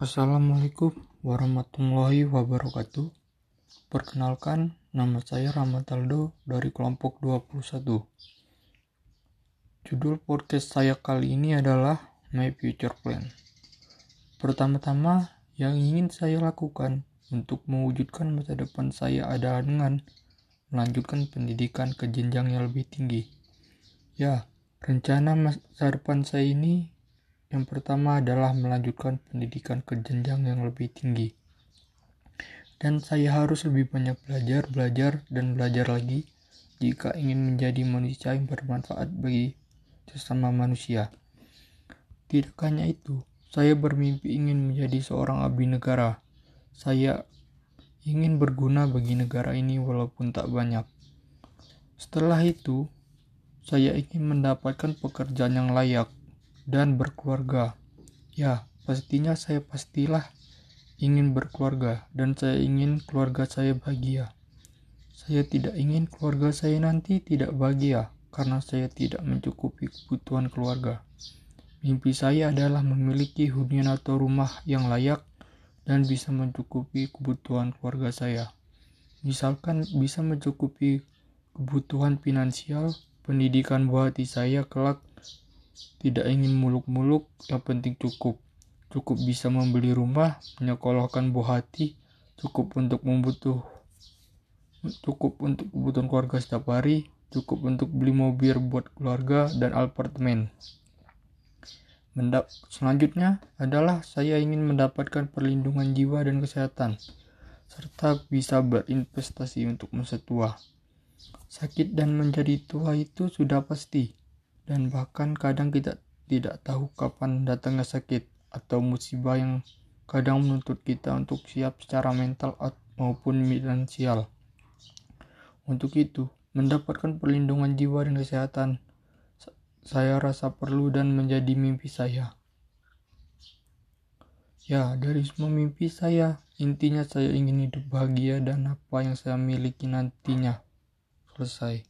Assalamualaikum warahmatullahi wabarakatuh. Perkenalkan, nama saya Ramataldo dari kelompok 21. Judul podcast saya kali ini adalah My Future Plan. Pertama-tama, yang ingin saya lakukan untuk mewujudkan masa depan saya adalah dengan melanjutkan pendidikan ke jenjang yang lebih tinggi. Ya, rencana masa depan saya ini yang pertama adalah melanjutkan pendidikan ke jenjang yang lebih tinggi. Dan saya harus lebih banyak belajar, belajar, dan belajar lagi jika ingin menjadi manusia yang bermanfaat bagi sesama manusia. Tidak hanya itu, saya bermimpi ingin menjadi seorang abdi negara. Saya ingin berguna bagi negara ini walaupun tak banyak. Setelah itu, saya ingin mendapatkan pekerjaan yang layak dan berkeluarga. Ya, pastinya saya pastilah ingin berkeluarga dan saya ingin keluarga saya bahagia. Saya tidak ingin keluarga saya nanti tidak bahagia karena saya tidak mencukupi kebutuhan keluarga. Mimpi saya adalah memiliki hunian atau rumah yang layak dan bisa mencukupi kebutuhan keluarga saya. Misalkan bisa mencukupi kebutuhan finansial, pendidikan buah hati saya kelak tidak ingin muluk-muluk, yang penting cukup. Cukup bisa membeli rumah, menyekolahkan buah hati, cukup untuk membutuh cukup untuk kebutuhan keluarga setiap hari, cukup untuk beli mobil buat keluarga dan apartemen. Mendap selanjutnya adalah saya ingin mendapatkan perlindungan jiwa dan kesehatan, serta bisa berinvestasi untuk masa tua. Sakit dan menjadi tua itu sudah pasti, dan bahkan kadang kita tidak tahu kapan datangnya sakit atau musibah yang kadang menuntut kita untuk siap secara mental maupun finansial. Untuk itu, mendapatkan perlindungan jiwa dan kesehatan saya rasa perlu dan menjadi mimpi saya. Ya, dari semua mimpi saya, intinya saya ingin hidup bahagia dan apa yang saya miliki nantinya selesai.